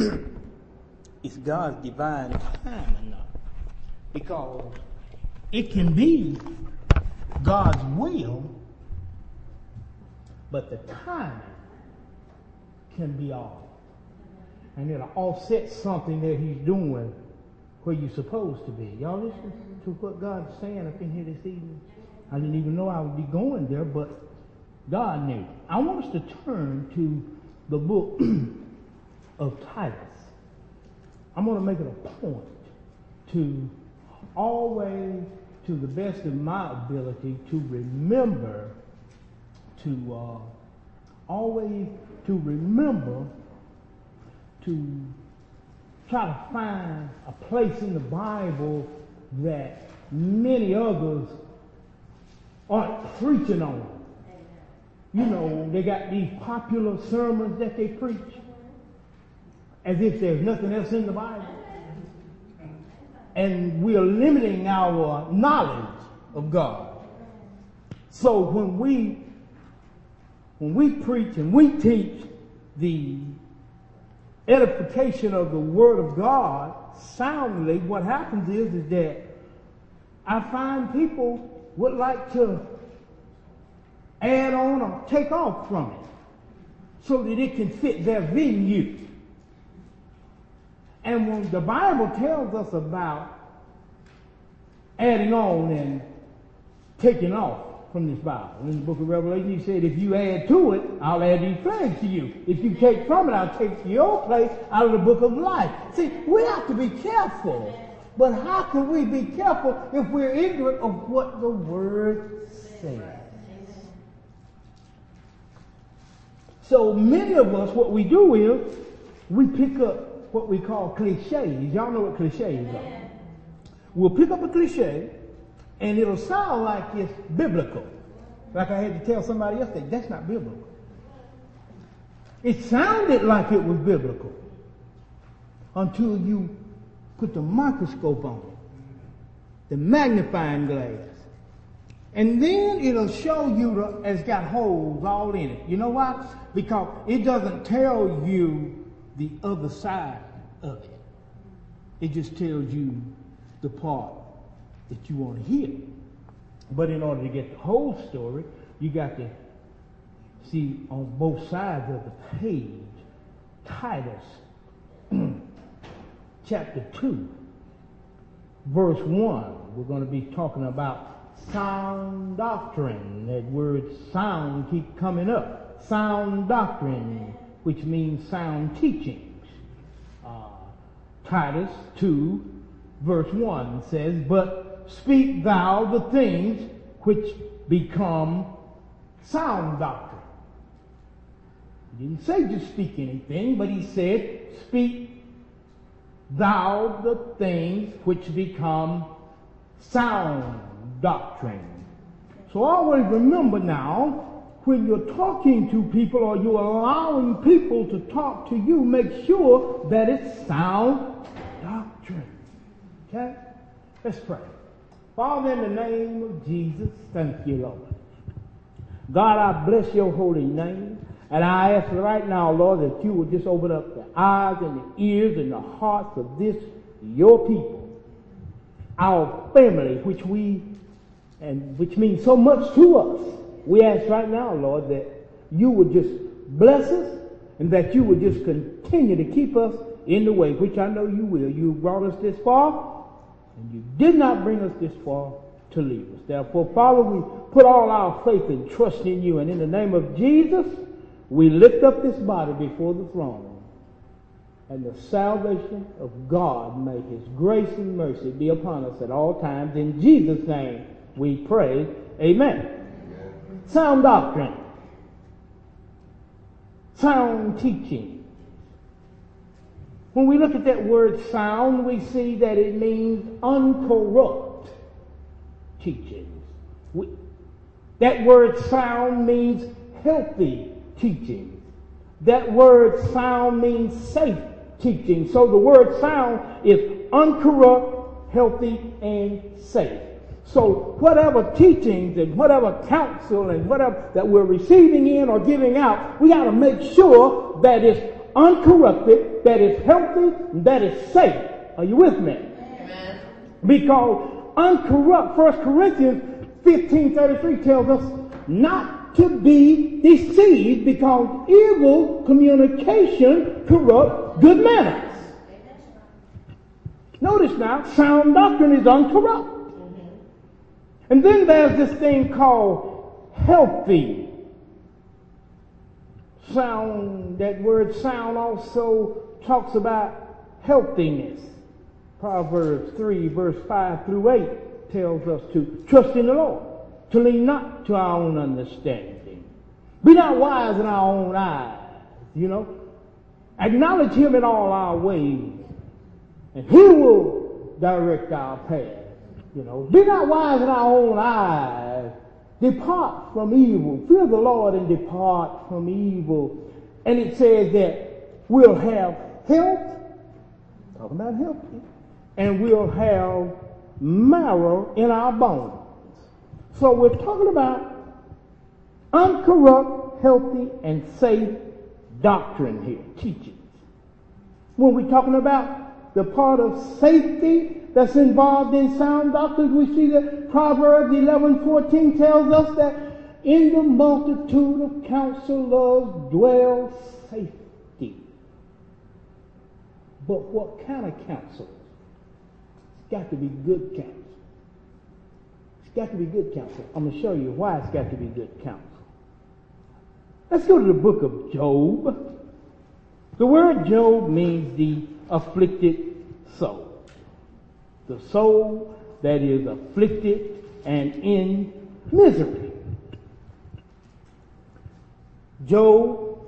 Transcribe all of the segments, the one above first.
it's God's divine time or not. Because it can be God's will, but the timing can be off. And it'll offset something that he's doing where you're supposed to be. Y'all listen to what God's saying up in here this evening? I didn't even know I would be going there, but God knew. I want us to turn to the book of Titus. I'm going to make it a point to always, to the best of my ability, to remember, to uh, always to remember to try to find a place in the Bible that many others aren't preaching on. You know, they got these popular sermons that they preach as if there's nothing else in the Bible. And we are limiting our knowledge of God. So when we when we preach and we teach the edification of the Word of God soundly, what happens is, is that I find people would like to add on or take off from it so that it can fit their venue. And when the Bible tells us about adding on and taking off from this Bible, in the book of Revelation, he said, if you add to it, I'll add these plagues to you. If you take from it, I'll take your place out of the book of life. See, we have to be careful. But how can we be careful if we're ignorant of what the Word says? So many of us, what we do is we pick up what we call cliches. Y'all know what cliches are. We'll pick up a cliche and it'll sound like it's biblical. Like I had to tell somebody yesterday, that's not biblical. It sounded like it was biblical until you put the microscope on it, the magnifying glass. And then it'll show you the, it's got holes all in it. You know why? Because it doesn't tell you the other side of it. It just tells you the part that you want to hear. But in order to get the whole story, you got to see on both sides of the page, Titus chapter 2, verse 1. We're going to be talking about sound doctrine. That word sound keep coming up. Sound doctrine, which means sound teachings. Uh, Titus 2, verse 1 says, But speak thou the things which become sound doctrine. He didn't say just speak anything, but he said, Speak thou the things which become sound doctrine. So always remember now, when you're talking to people or you're allowing people to talk to you, make sure that it's sound doctrine. Okay? Let's pray. Father, in the name of Jesus, thank you, Lord. God, I bless your holy name. And I ask right now, Lord, that you would just open up the eyes and the ears and the hearts of this, your people, our family, which we and which means so much to us. We ask right now, Lord, that you would just bless us and that you would just continue to keep us in the way, which I know you will. You brought us this far, and you did not bring us this far to leave us. Therefore, Father, we put all our faith and trust in you, and in the name of Jesus, we lift up this body before the throne. And the salvation of God may his grace and mercy be upon us at all times. In Jesus' name, we pray. Amen. Sound doctrine. Sound teaching. When we look at that word sound, we see that it means uncorrupt teachings. We, that word sound means healthy teaching. That word sound means safe teaching. So the word sound is uncorrupt, healthy, and safe. So whatever teachings and whatever counsel and whatever that we're receiving in or giving out, we got to make sure that it's uncorrupted, that it's healthy, and it's safe. Are you with me? Amen. Because uncorrupt, 1 Corinthians 15.33 tells us not to be deceived because evil communication corrupts good manners. Notice now, sound doctrine is uncorrupt. And then there's this thing called healthy. Sound, that word sound also talks about healthiness. Proverbs 3 verse 5 through 8 tells us to trust in the Lord, to lean not to our own understanding. Be not wise in our own eyes, you know. Acknowledge him in all our ways, and he will direct our path. You know, be not wise in our own eyes. Depart from evil. Fear the Lord and depart from evil. And it says that we'll have health. Talking about health. And we'll have marrow in our bones. So we're talking about uncorrupt, healthy, and safe doctrine here, teachings. When we're talking about the part of safety that's involved in sound doctrine. We see that Proverbs 11, 14 tells us that in the multitude of counselors dwells safety. But what kind of counsel? It's got to be good counsel. It's got to be good counsel. I'm going to show you why it's got to be good counsel. Let's go to the book of Job. The word Job means the afflicted soul the soul that is afflicted and in misery. Job,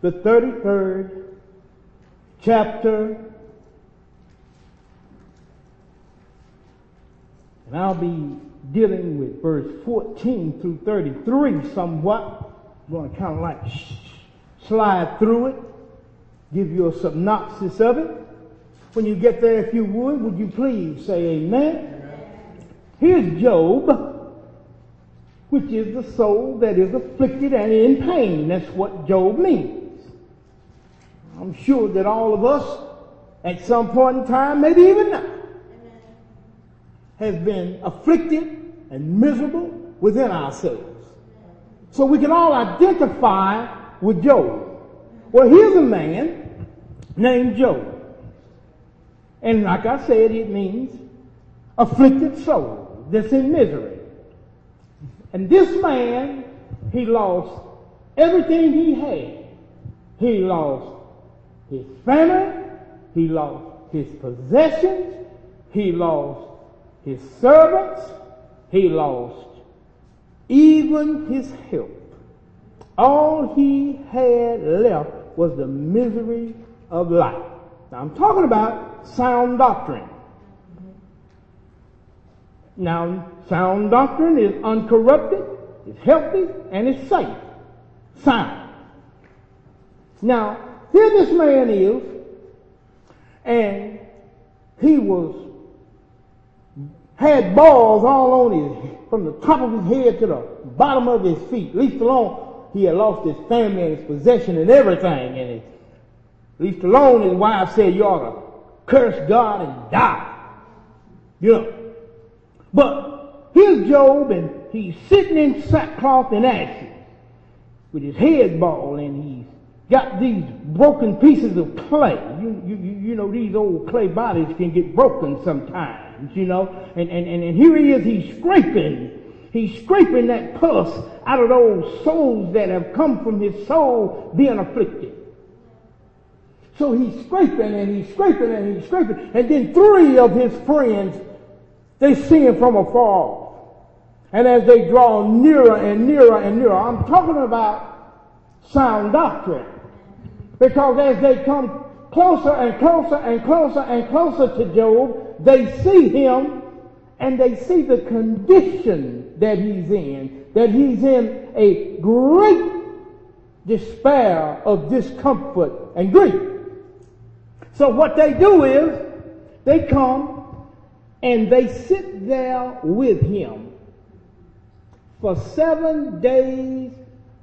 the 33rd chapter, and I'll be dealing with verse 14 through 33 somewhat. I'm going to kind of like slide through it, give you a synopsis of it. When you get there, if you would, would you please say amen? Here's Job, which is the soul that is afflicted and in pain. That's what Job means. I'm sure that all of us, at some point in time, maybe even now, has been afflicted and miserable within ourselves. So we can all identify with Job. Well, here's a man named Job. And like I said, it means afflicted soul that's in misery. And this man, he lost everything he had. He lost his family, he lost his possessions, he lost his servants, he lost even his health. All he had left was the misery of life. Now I'm talking about sound doctrine. Now, sound doctrine is uncorrupted, it's healthy, and it's safe. Sound. Now, here this man is, and he was, had balls all on his, from the top of his head to the bottom of his feet, least alone he had lost his family and his possession and everything, and least alone his wife said, you ought to curse God and die. You know. But here's Job and he's sitting in sackcloth and ashes with his head bald and he's got these broken pieces of clay. You, you, you know, these old clay bodies can get broken sometimes, you know. And, and, and, and here he is, he's scraping. He's scraping that pus out of those souls that have come from his soul being afflicted. So he's scraping and he's scraping and he's scraping. And then three of his friends, they see him from afar. And as they draw nearer and nearer and nearer, I'm talking about sound doctrine. Because as they come closer and closer and closer and closer to Job, they see him and they see the condition that he's in, that he's in a great despair of discomfort and grief. So what they do is they come and they sit there with him for seven days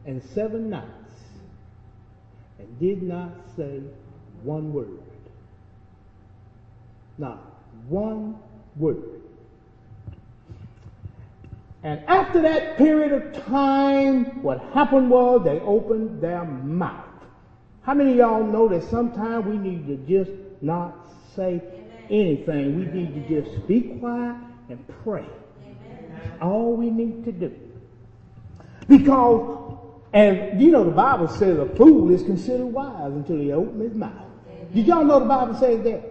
and seven nights. And did not say one word. Not one word. And after that period of time, what happened was they opened their mouth. How many of y'all know that sometimes we need to just not say anything? We need to just be quiet and pray. That's all we need to do. Because, and you know the Bible says a fool is considered wise until he opens his mouth. Did y'all know the Bible says that?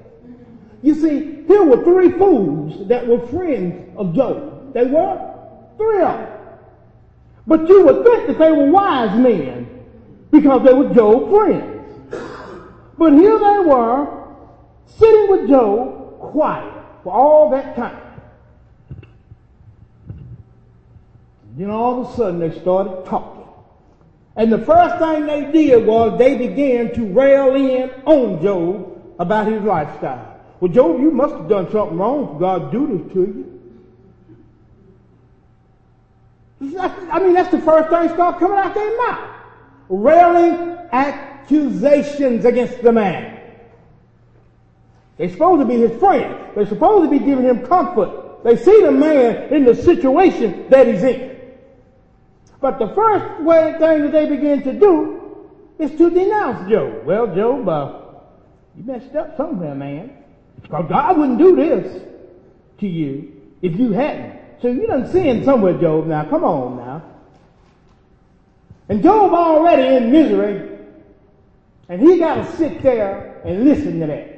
You see, here were three fools that were friends of Job. They were three of them. But you would think that they were wise men because they were Job's friends. But here they were sitting with Job quiet for all that time. Then all of a sudden they started talking. And the first thing they did was they began to rail in on Job about his lifestyle. Well, Job, you must have done something wrong God do this to you. I mean, that's the first thing that started coming out their mouth. Railing accusations against the man. They're supposed to be his friend. They're supposed to be giving him comfort. They see the man in the situation that he's in. But the first way, thing that they begin to do is to denounce Job. Well, Job, uh, you messed up somewhere, man. Because God wouldn't do this to you if you hadn't. So you done sinned somewhere, Job. Now, come on now. And Job already in misery, and he got to sit there and listen to that.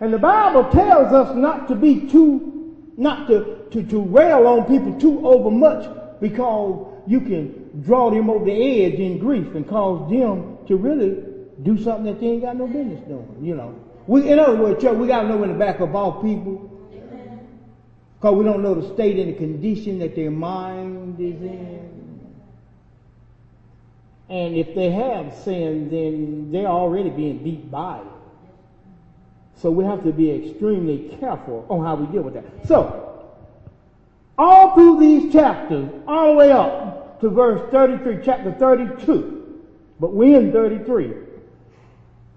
And the Bible tells us not to be too, not to, to, to rail on people too overmuch because you can draw them over the edge in grief and cause them to really do something that they ain't got no business doing, you know. We, in other words, church, we got to know when to back up all people. Because we don't know the state and the condition that their mind is in. And if they have sinned, then they're already being beat by it. So we have to be extremely careful on how we deal with that. So, all through these chapters, all the way up to verse 33, chapter 32, but we're in 33.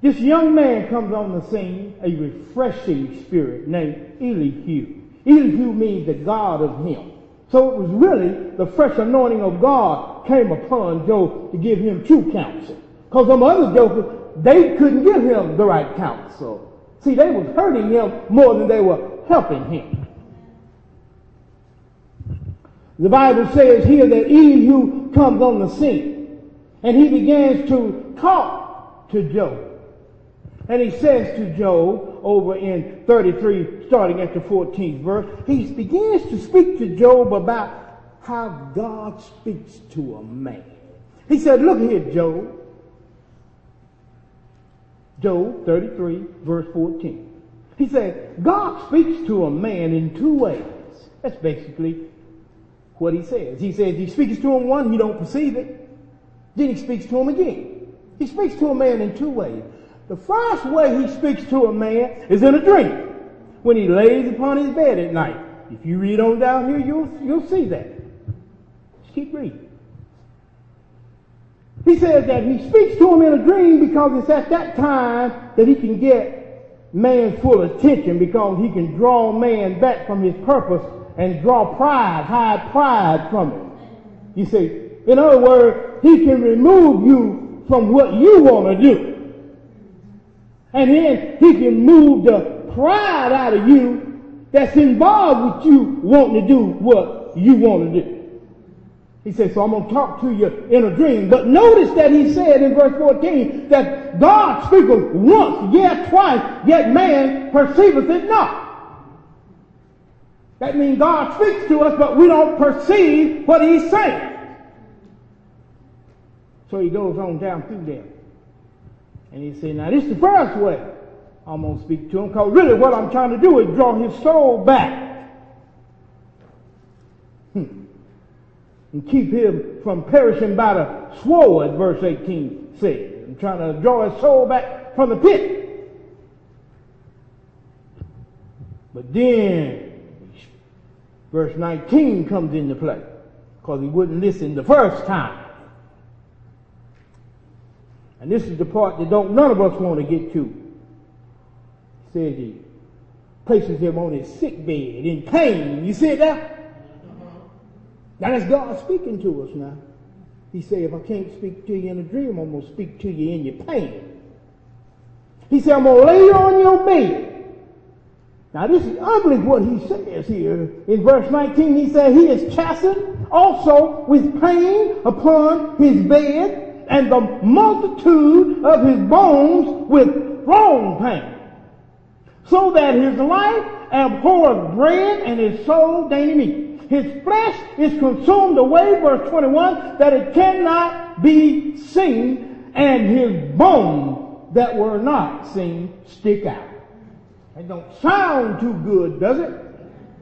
This young man comes on the scene, a refreshing spirit named Elihu. Elihu means the God of him. So it was really the fresh anointing of God came upon Job to give him true counsel. Because some other jokers, they couldn't give him the right counsel. See, they was hurting him more than they were helping him. The Bible says here that Elihu comes on the scene and he begins to talk to Job. And he says to Job over in 33, starting at the 14th verse, he begins to speak to Job about how God speaks to a man. He said, look here, Job. Job 33 verse 14. He said, God speaks to a man in two ways. That's basically what he says. He says he speaks to him one, you don't perceive it. Then he speaks to him again. He speaks to a man in two ways. The first way he speaks to a man is in a dream, when he lays upon his bed at night. If you read on down here, you'll, you'll see that. Just keep reading. He says that he speaks to him in a dream because it's at that time that he can get man's full attention because he can draw man back from his purpose and draw pride, hide pride from him. You see, in other words, he can remove you from what you want to do. And then he can move the pride out of you that's involved with you wanting to do what you want to do. He said, so I'm going to talk to you in a dream. But notice that he said in verse 14 that God speaketh once, yet twice, yet man perceiveth it not. That means God speaks to us, but we don't perceive what he's saying. So he goes on down through there. And he said, now this is the first way I'm going to speak to him because really what I'm trying to do is draw his soul back. Hmm. And keep him from perishing by the sword, verse 18 says. I'm trying to draw his soul back from the pit. But then, verse 19 comes into play because he wouldn't listen the first time. And this is the part that don't none of us want to get to. He says he places him on his sick bed in pain. You see it there? Now that's God speaking to us now. He said, if I can't speak to you in a dream, I'm going to speak to you in your pain. He said, I'm going to lay you on your bed. Now this is ugly what he says here. In verse 19 he said, he is chastened also with pain upon his bed and the multitude of his bones with wrong pain. So that his life abhorreth bread and his soul dainty meat. His flesh is consumed away, verse 21, that it cannot be seen, and his bones that were not seen stick out. It don't sound too good, does it?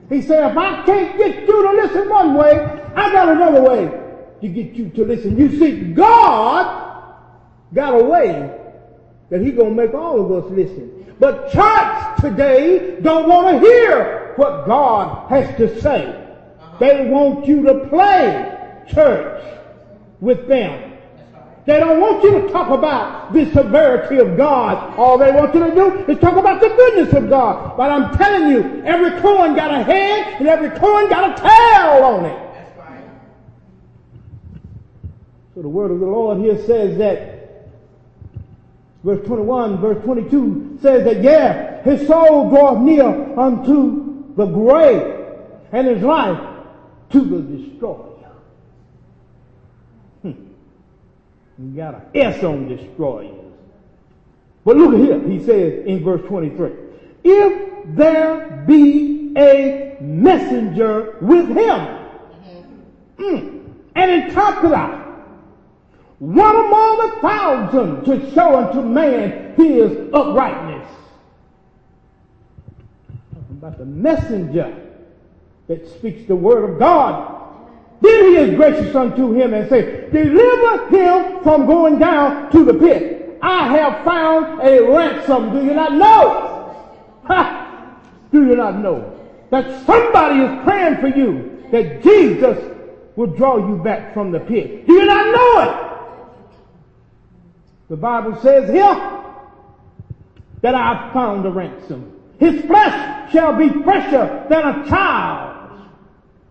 He said, if I can't get you to listen one way, I got another way to get you to listen. You see, God got a way that He gonna make all of us listen. But church today don't want to hear what God has to say. They want you to play church with them. They don't want you to talk about the severity of God. All they want you to do is talk about the goodness of God. But I'm telling you, every coin got a head and every coin got a tail on it. So the word of the Lord here says that verse 21, verse 22 says that, yeah, his soul draweth near unto the grave and his life to the destroyer. Hmm. You got an S on destroyers. But look here, he says in verse 23. If there be a messenger with him, mm, an interpreter, one among a thousand to show unto man his uprightness. Talking about the messenger that speaks the word of God. Then he is gracious unto him and say, deliver him from going down to the pit. I have found a ransom. Do you not know? Ha! Do you not know that somebody is praying for you that Jesus will draw you back from the pit? Do you not know it? The Bible says here that I have found a ransom. His flesh shall be fresher than a child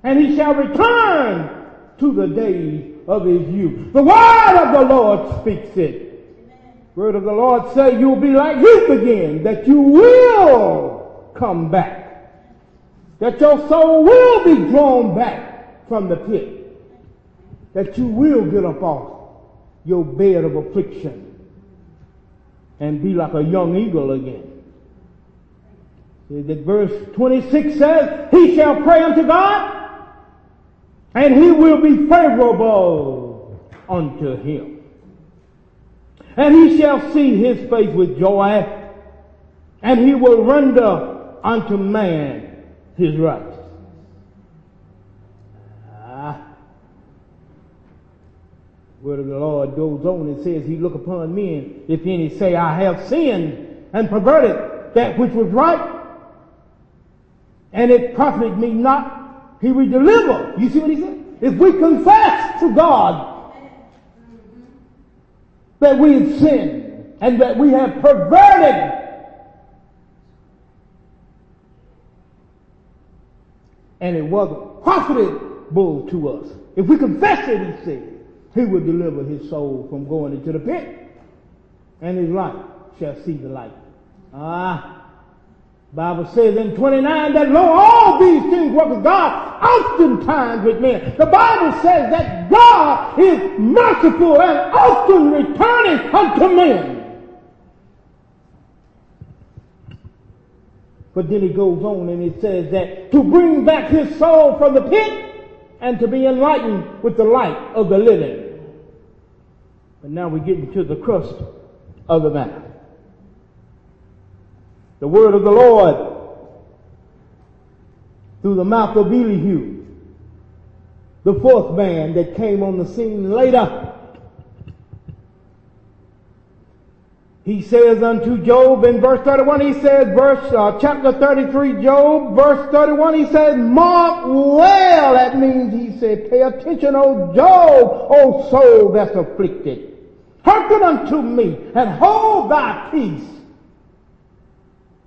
and he shall return to the days of his youth. The word of the Lord speaks it. Word of the Lord say you'll be like youth again, that you will come back. That your soul will be drawn back from the pit. That you will get up off your bed of affliction and be like a young eagle again. That verse 26 says, He shall pray unto God, and he will be favorable unto him. And he shall see his face with joy, and he will render unto man his right. Ah. Word of the Lord goes on and says, He look upon men, if any say, I have sinned and perverted that which was right, and it profited me not he will deliver. You see what he said? If we confess to God that we have sinned and that we have perverted and it wasn't profitable to us. If we confess it, he said, he will deliver his soul from going into the pit and his life shall see the light. Ah, Bible says in 29 that lo, all these things work with God oftentimes with men. The Bible says that God is merciful and often returning unto men. But then he goes on and he says that to bring back his soul from the pit and to be enlightened with the light of the living. But now we get into the crust of the matter the word of the Lord through the mouth of Elihu, the fourth man that came on the scene later. He says unto Job in verse 31, he says, verse, uh, chapter 33, Job, verse 31, he says, mark well. That means he said, pay attention, O Job, O soul that's afflicted. Hearken unto me and hold thy peace,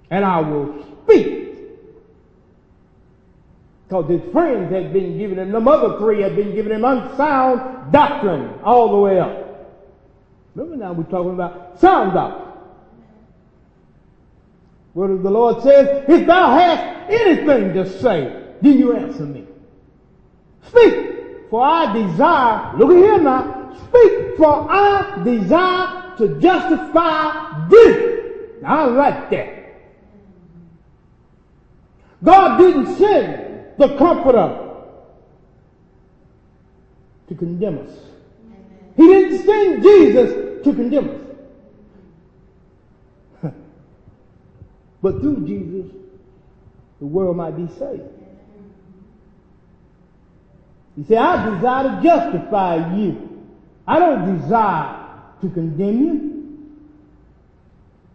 and I will speak. Because his friends had been giving him, the other three had been giving him unsound doctrine all the way up. Remember now we're talking about sound doctrine. What the Lord says? If thou hast anything to say, then you answer me. Speak, for I desire, look at here now, speak, for I desire to justify thee. I like that. God didn't send the Comforter to condemn us. He didn't send Jesus to condemn us. but through Jesus, the world might be saved. He said, I desire to justify you. I don't desire to condemn you.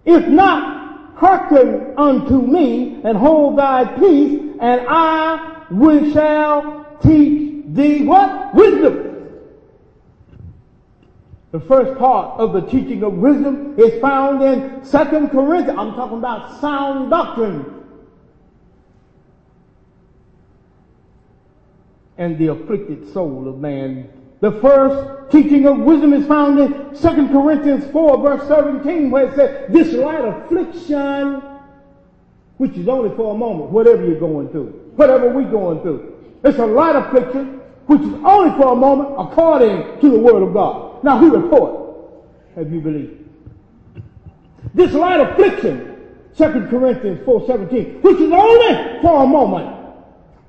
If not, hearken unto me and hold thy peace, and I will shall teach thee what? Wisdom. The first part of the teaching of wisdom is found in Second Corinthians. I'm talking about sound doctrine. And the afflicted soul of man. The first teaching of wisdom is found in Second Corinthians 4 verse 17 where it says, this light affliction, which is only for a moment, whatever you're going through, whatever we're going through. It's a light affliction, which is only for a moment according to the word of God. Now who report have you believed? This light affliction, 2 Corinthians 4.17, which is only for a moment,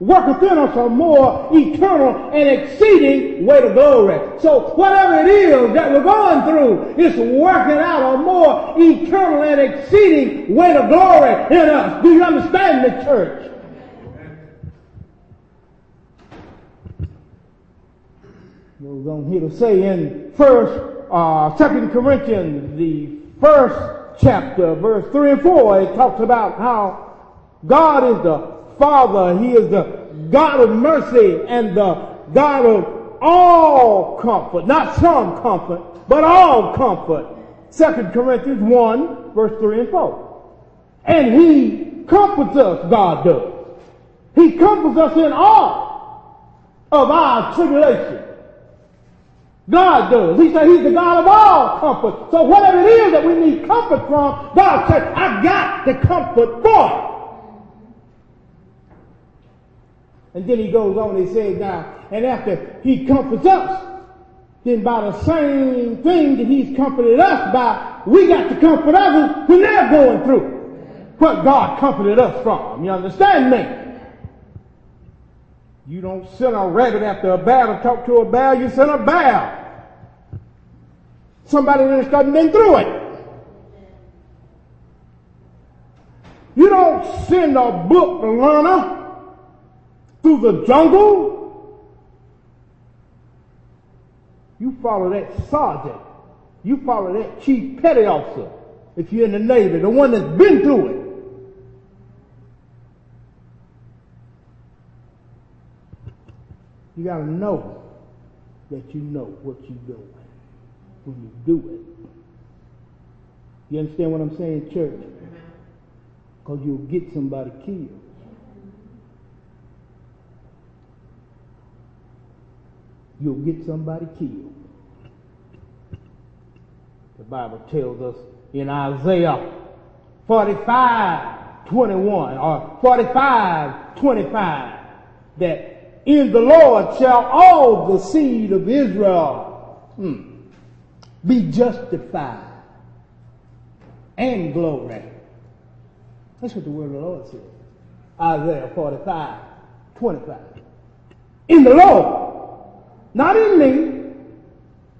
worketh in us a more eternal and exceeding weight of glory. So whatever it is that we're going through, it's working out a more eternal and exceeding weight of glory in us. Do you understand the church? goes on here to say in first, uh, second Corinthians, the first chapter, verse three and four, it talks about how God is the Father. He is the God of mercy and the God of all comfort. Not some comfort, but all comfort. Second Corinthians 1, verse 3 and 4. And He comforts us, God does. He comforts us in all of our tribulation God does. He said he's the God of all comfort. So whatever it is that we need comfort from, God said, I got the comfort for it. And then he goes on and he says now, and after he comforts us, then by the same thing that he's comforted us by, we got to comfort others when they're going through what God comforted us from. You understand me? You don't send a rabbit after a bear to talk to a bear, you send a bear. Somebody that's done been through it. You don't send a book learner through the jungle. You follow that sergeant. You follow that chief petty officer. If you're in the Navy, the one that's been through it. You got to know that you know what you're doing when you do it. You understand what I'm saying, church? Because you'll get somebody killed. You'll get somebody killed. The Bible tells us in Isaiah 45, 21 or 45, 25 that in the Lord shall all the seed of Israel hmm, be justified and glory. That's what the word of the Lord says. Isaiah 45, 25. In the Lord, not in me,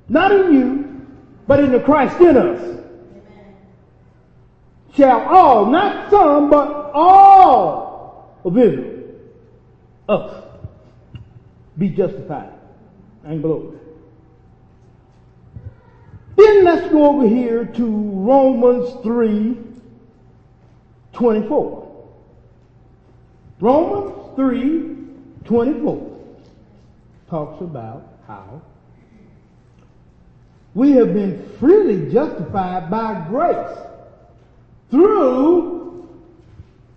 not in you, but in the Christ in us. Shall all, not some, but all of Israel, us, be justified and glorified. Then let's go over here to Romans 3 24. Romans 3 24 talks about how We have been freely justified by grace through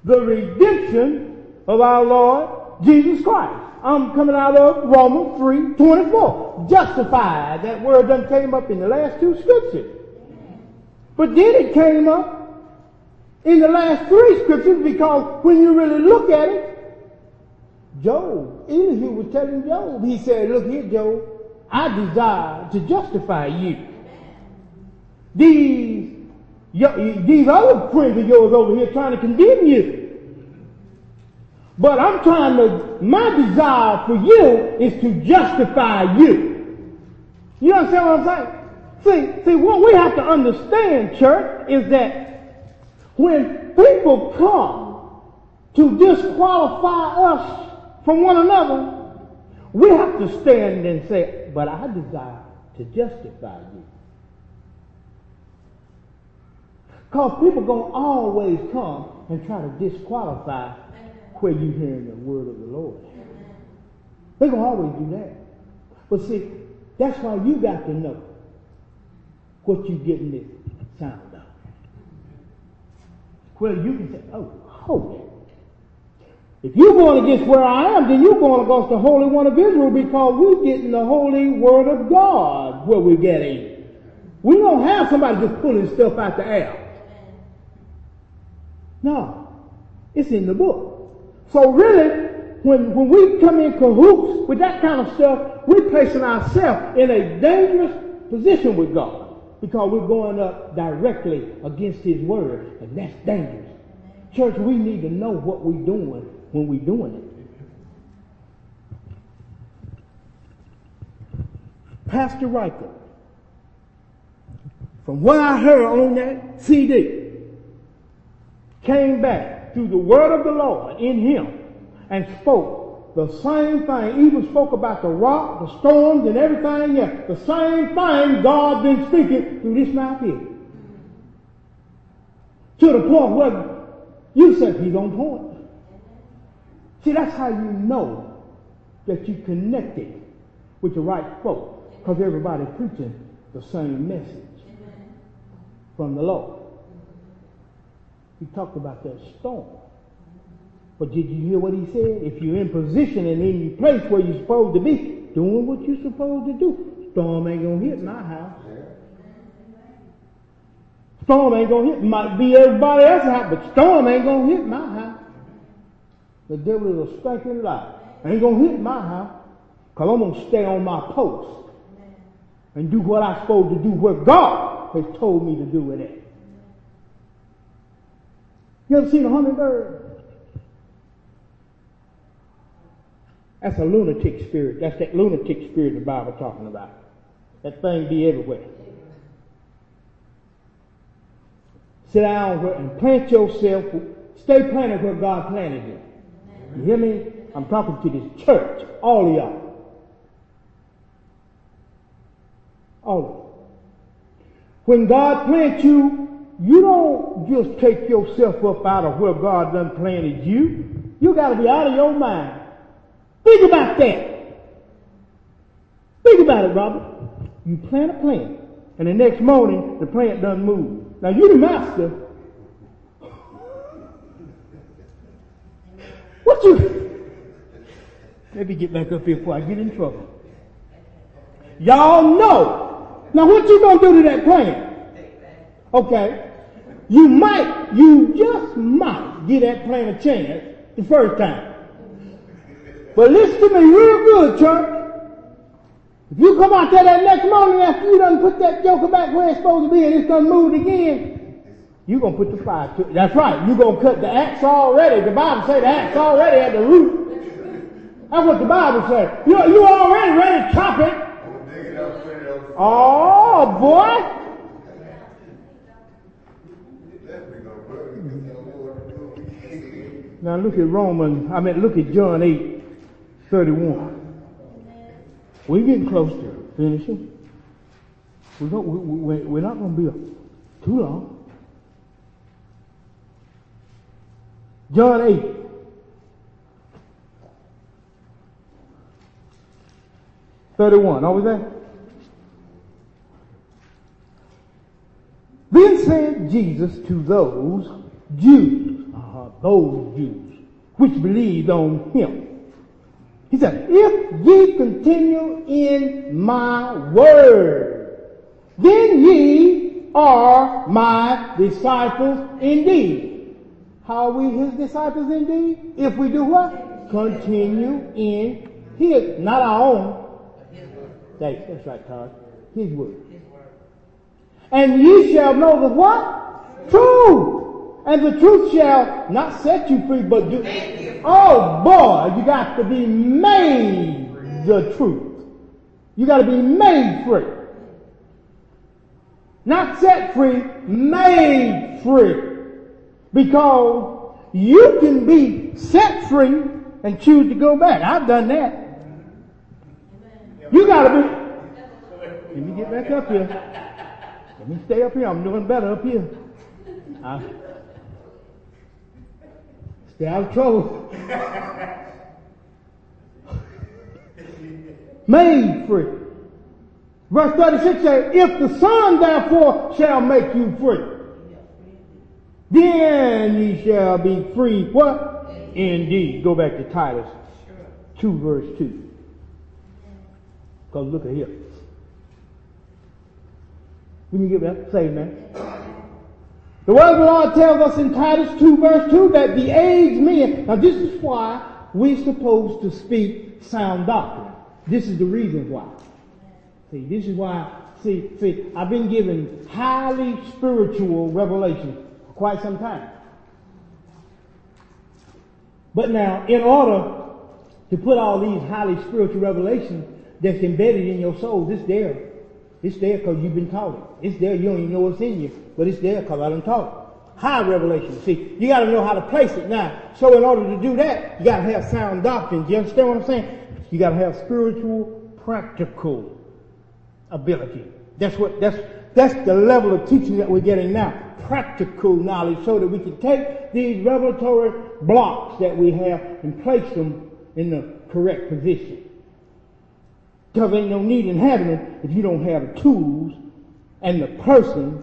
the redemption of our Lord Jesus Christ. I'm coming out of Romans 3, 24. Justified. That word done came up in the last two scriptures. But then it came up in the last three scriptures because when you really look at it, Job, Elihu was telling Job, he said, look here, Job, I desire to justify you. These, these other friends of yours over here trying to condemn you. But I'm trying to, my desire for you is to justify you. You understand what I'm saying? See, see, what we have to understand, church, is that when people come to disqualify us from one another, we have to stand and say, but I desire to justify you. Because people going to always come and try to disqualify where you're hearing the word of the Lord. They're going to always do that. But see, that's why you got to know what you're getting this sound of. Well, you can say, oh, holy. If you're going against where I am, then you're going against the Holy One of Israel because we're getting the Holy Word of God where we're getting. We don't have somebody just pulling stuff out the air. No. It's in the book. So really, when, when we come in cahoots with that kind of stuff, we're placing ourselves in a dangerous position with God because we're going up directly against His Word, and that's dangerous. Church, we need to know what we're doing when we're doing it. Pastor Riker, from what I heard on that CD, came back through the word of the Lord in him and spoke the same thing. Even spoke about the rock, the storms, and everything else. The same thing God been speaking through this mouth here. To the point where you said he's on point. See, that's how you know that you connected with the right folk. Because everybody preaching the same message from the Lord. He talked about that storm. But did you hear what he said? If you're in position and in your place where you're supposed to be, doing what you're supposed to do, storm ain't gonna hit my house. Storm ain't gonna hit. Might be everybody else's house, but storm ain't gonna hit my house. The devil is a stinking lie. Ain't gonna hit my house. Cause I'm gonna stay on my post and do what I'm supposed to do what God has told me to do with it. You ever seen a hummingbird? That's a lunatic spirit. That's that lunatic spirit the Bible talking about. That thing be everywhere. Sit down and plant yourself. Stay planted where God planted you. You hear me? I'm talking to this church. All of y'all. All of you. When God plants you you don't just take yourself up out of where God done planted you. You got to be out of your mind. Think about that. Think about it, Robert. You plant a plant, and the next morning the plant doesn't move. Now you the master. What you? Let me get back up here before I get in trouble. Y'all know. Now what you gonna do to that plant? Okay. You might, you just might get that plant a chance the first time. But listen to me real good, church. If you come out there that next morning after you done put that joker back where it's supposed to be and it's done moved again, you're going to put the fire to it. That's right. You're going to cut the axe already. The Bible say the axe already at the root. That's what the Bible says. You, you already ready to chop it. Oh, boy. Now look at Romans, I mean, look at John 8, 31. We're getting close to finishing. We don't, we, we, we're not going to be too long. John 8. Thirty-one. Are we there. Then said Jesus to those Jews, uh, those Jews, which believed on him. He said, if ye continue in my word, then ye are my disciples indeed. How are we his disciples indeed? If we do what? Continue in his, not our own. That's, that's right, Todd. His word. And ye shall know the what? Truth. And the truth shall not set you free, but do. Oh boy, you got to be made the truth. You got to be made free. Not set free, made free. Because you can be set free and choose to go back. I've done that. You gotta be. Let me get back up here. Let me stay up here. I'm doing better up here. I, stay out of trouble. Made free. Verse 36 says, If the Son therefore shall make you free, then ye shall be free. What? Indeed. Go back to Titus 2 verse 2. Because look at here. When you get that, say man. The word of the Lord tells us in Titus 2 verse 2 that the aged men, now this is why we're supposed to speak sound doctrine. This is the reason why. See, this is why, see, see, I've been given highly spiritual revelation quite some time. But now, in order to put all these highly spiritual revelations that's embedded in your soul, it's there. It's there because you've been taught it. It's there, you don't even know what's in you, but it's there because I done taught it. High revelation. See, you gotta know how to place it now. So in order to do that, you gotta have sound doctrine. Do you understand what I'm saying? You gotta have spiritual, practical ability. That's what, that's, that's the level of teaching that we're getting now. Practical knowledge so that we can take these revelatory blocks that we have and place them in the correct position. Because ain't no need in having it if you don't have the tools and the person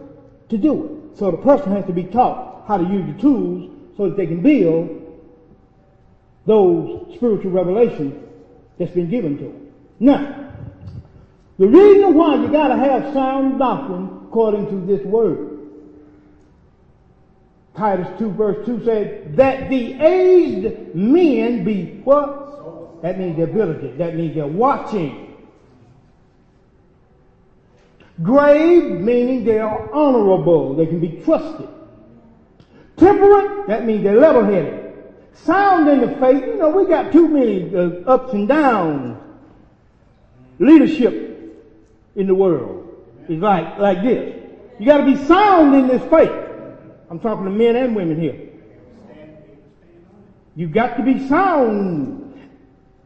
to do it. So the person has to be taught how to use the tools so that they can build those spiritual revelations that's been given to them. Now, the reason why you gotta have sound doctrine according to this word. Titus 2 verse 2 said, that the aged men be what? That means they're ability. That means they're watching. Grave, meaning they are honorable. They can be trusted. Temperate, that means they're level-headed. Sound in the faith, you know, we got too many uh, ups and downs. Leadership in the world is like, like this. You gotta be sound in this faith. I'm talking to men and women here. You got to be sound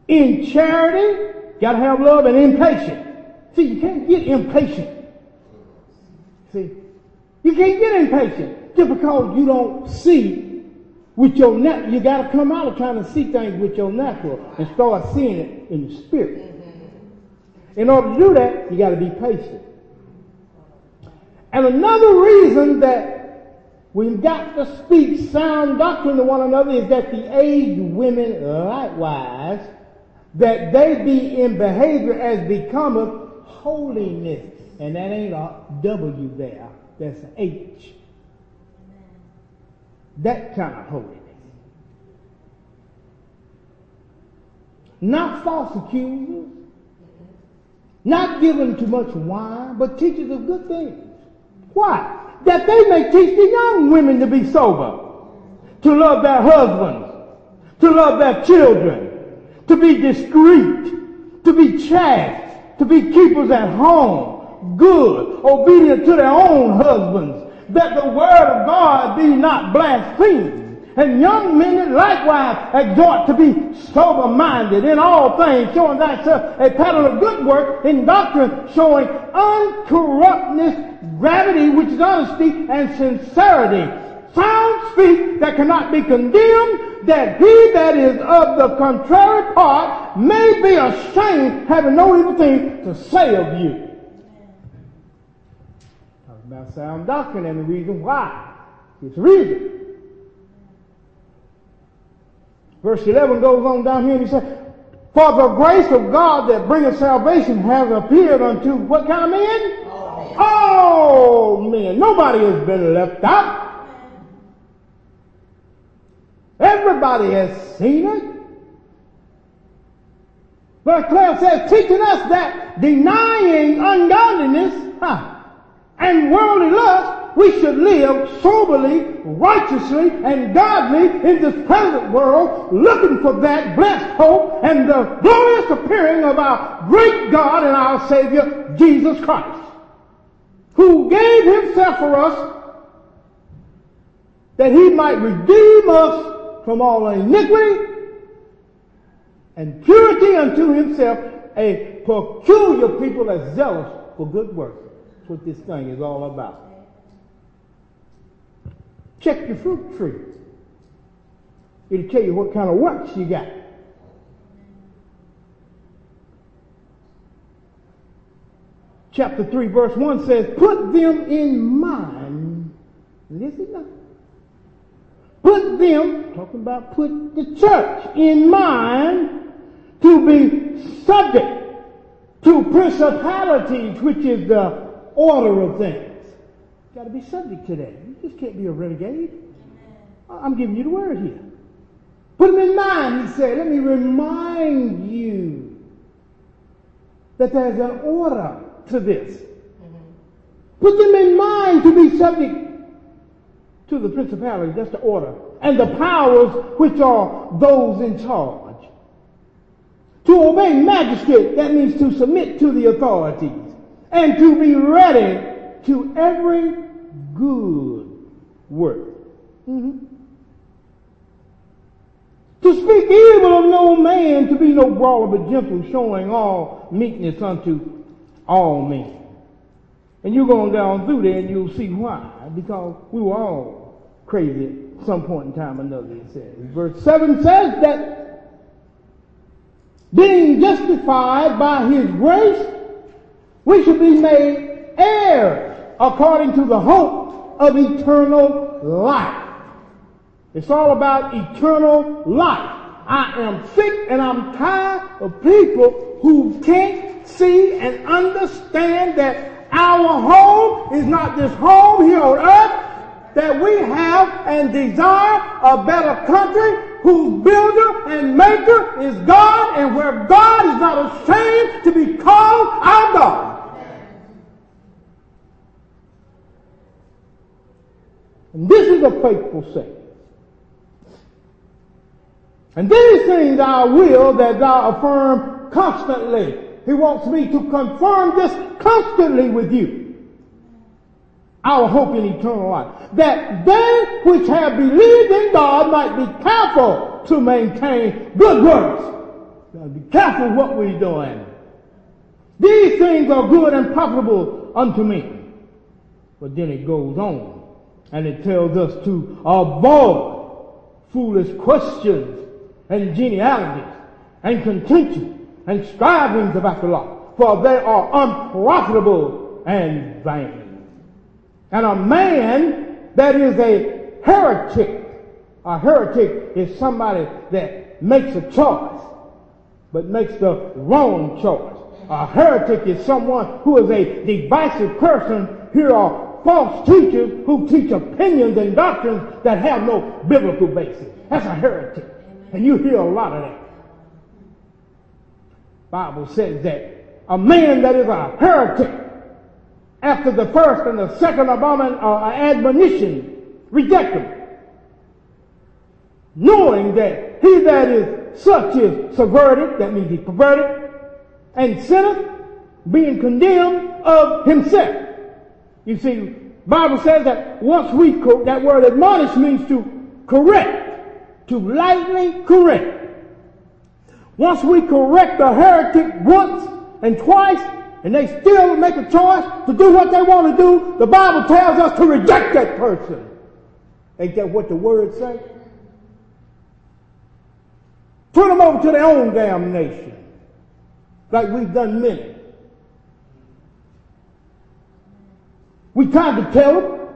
in charity, gotta have love and impatient. See, you can't get impatient. See, you can't get impatient just because you don't see with your net. You got to come out of trying to see things with your natural and start seeing it in the spirit. Mm-hmm. In order to do that, you got to be patient. And another reason that we've got to speak sound doctrine to one another is that the aged women likewise, that they be in behavior as becometh holiness. And that ain't a W there. That's an H. That kind of holiness. Not false accusers. Not given too much wine, but teachers of good things. Why? That they may teach the young women to be sober, to love their husbands, to love their children, to be discreet, to be chaste, to be keepers at home, good, obedient to their own husbands, that the word of God be not blasphemed. And young men likewise exhort to be sober-minded in all things, showing thyself a pattern of good work in doctrine, showing uncorruptness, gravity, which is honesty, and sincerity. Sound speech that cannot be condemned, that he that is of the contrary part may be ashamed, having no evil thing to say of you. Talk about sound doctrine, and the reason why. It's reason. Verse 11 goes on down here and he says, For the grace of God that bringeth salvation has appeared unto what kind of men? All men. men. Nobody has been left out. Everybody has seen it. But Claire says, teaching us that denying ungodliness huh, and worldly lust, we should live soberly, righteously, and godly in this present world, looking for that blessed hope and the glorious appearing of our great God and our Savior, Jesus Christ, who gave himself for us that he might redeem us from all iniquity and purity unto himself, a peculiar people that's zealous for good works. That's what this thing is all about. Check your fruit tree. It'll tell you what kind of works you got. Chapter 3 verse 1 says, put them in mind. Listen now. Put them, talking about put the church in mind to be subject to principalities, which is the order of things. Got to be subject to that. You just can't be a renegade. I'm giving you the word here. Put them in mind, he said. Let me remind you that there's an order to this. Mm-hmm. Put them in mind to be subject to the principalities. That's the order. And the powers which are those in charge. To obey magistrate, that means to submit to the authorities and to be ready to every good work. Mm-hmm. To speak evil of no man, to be no brawler but gentle, showing all meekness unto all men. And you're going down through there and you'll see why. Because we were all crazy at some point in time or another, it says. Verse 7 says that being justified by his grace, we should be made heirs according to the hope of eternal life. It's all about eternal life. I am sick and I'm tired of people who can't see and understand that our home is not this home here on earth, that we have and desire a better country whose builder and maker is God and where God is not ashamed to be called our God. And this is a faithful saying. And these things I will that thou affirm constantly. He wants me to confirm this constantly with you our hope in eternal life. That they which have believed in God might be careful to maintain good works. Gotta be careful what we're doing. These things are good and profitable unto me. But then it goes on and it tells us to avoid foolish questions and genealogies and contention and strivings about the law, for they are unprofitable and vain. And a man that is a heretic, a heretic is somebody that makes a choice, but makes the wrong choice. A heretic is someone who is a divisive person. Here are false teachers who teach opinions and doctrines that have no biblical basis. That's a heretic. And you hear a lot of that. Bible says that a man that is a heretic after the first and the second abomin- uh, admonition, reject them. Knowing that he that is such is subverted, that means he perverted, and sinneth, being condemned of himself. You see, Bible says that once we, co- that word admonish means to correct, to lightly correct. Once we correct a heretic once and twice, and they still make a choice to do what they want to do, the Bible tells us to reject that person. Ain't that what the word say? Turn them over to their own damnation, like we've done many. We tried to tell them,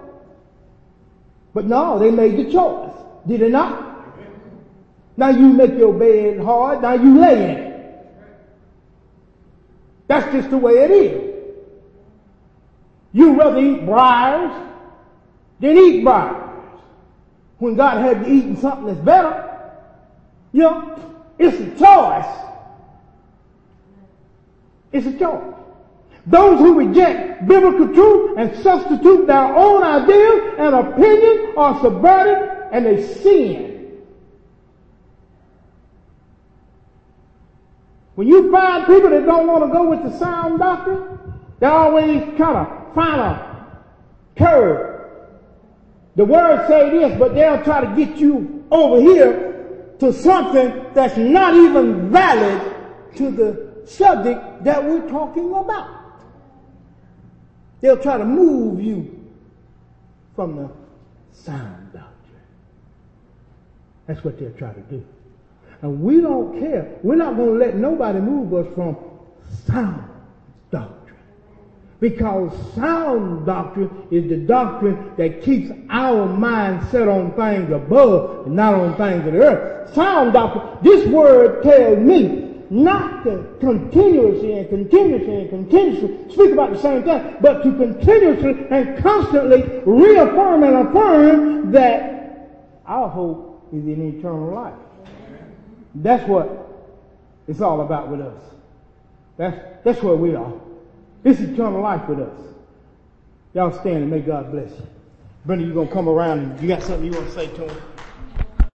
but no, they made the choice. Did they not? Now you make your bed hard, now you lay in it. That's just the way it is. You rather eat briars than eat briars. When God had you eating something that's better. You know, it's a choice. It's a choice. Those who reject biblical truth and substitute their own ideas and opinions are subverted and they sin. When you find people that don't want to go with the sound doctrine, they always kind of find a curve. The words say this, but they'll try to get you over here to something that's not even valid to the subject that we're talking about. They'll try to move you from the sound doctrine. That's what they'll try to do. And we don't care. We're not going to let nobody move us from sound doctrine. Because sound doctrine is the doctrine that keeps our mind set on things above and not on things of the earth. Sound doctrine, this word tells me not to continuously and continuously and continuously speak about the same thing, but to continuously and constantly reaffirm and affirm that our hope is in eternal life. That's what it's all about with us. That's, that's where we are. It's eternal life with us. Y'all stand and may God bless you. Brenda, you gonna come around and you got something you want to say to him?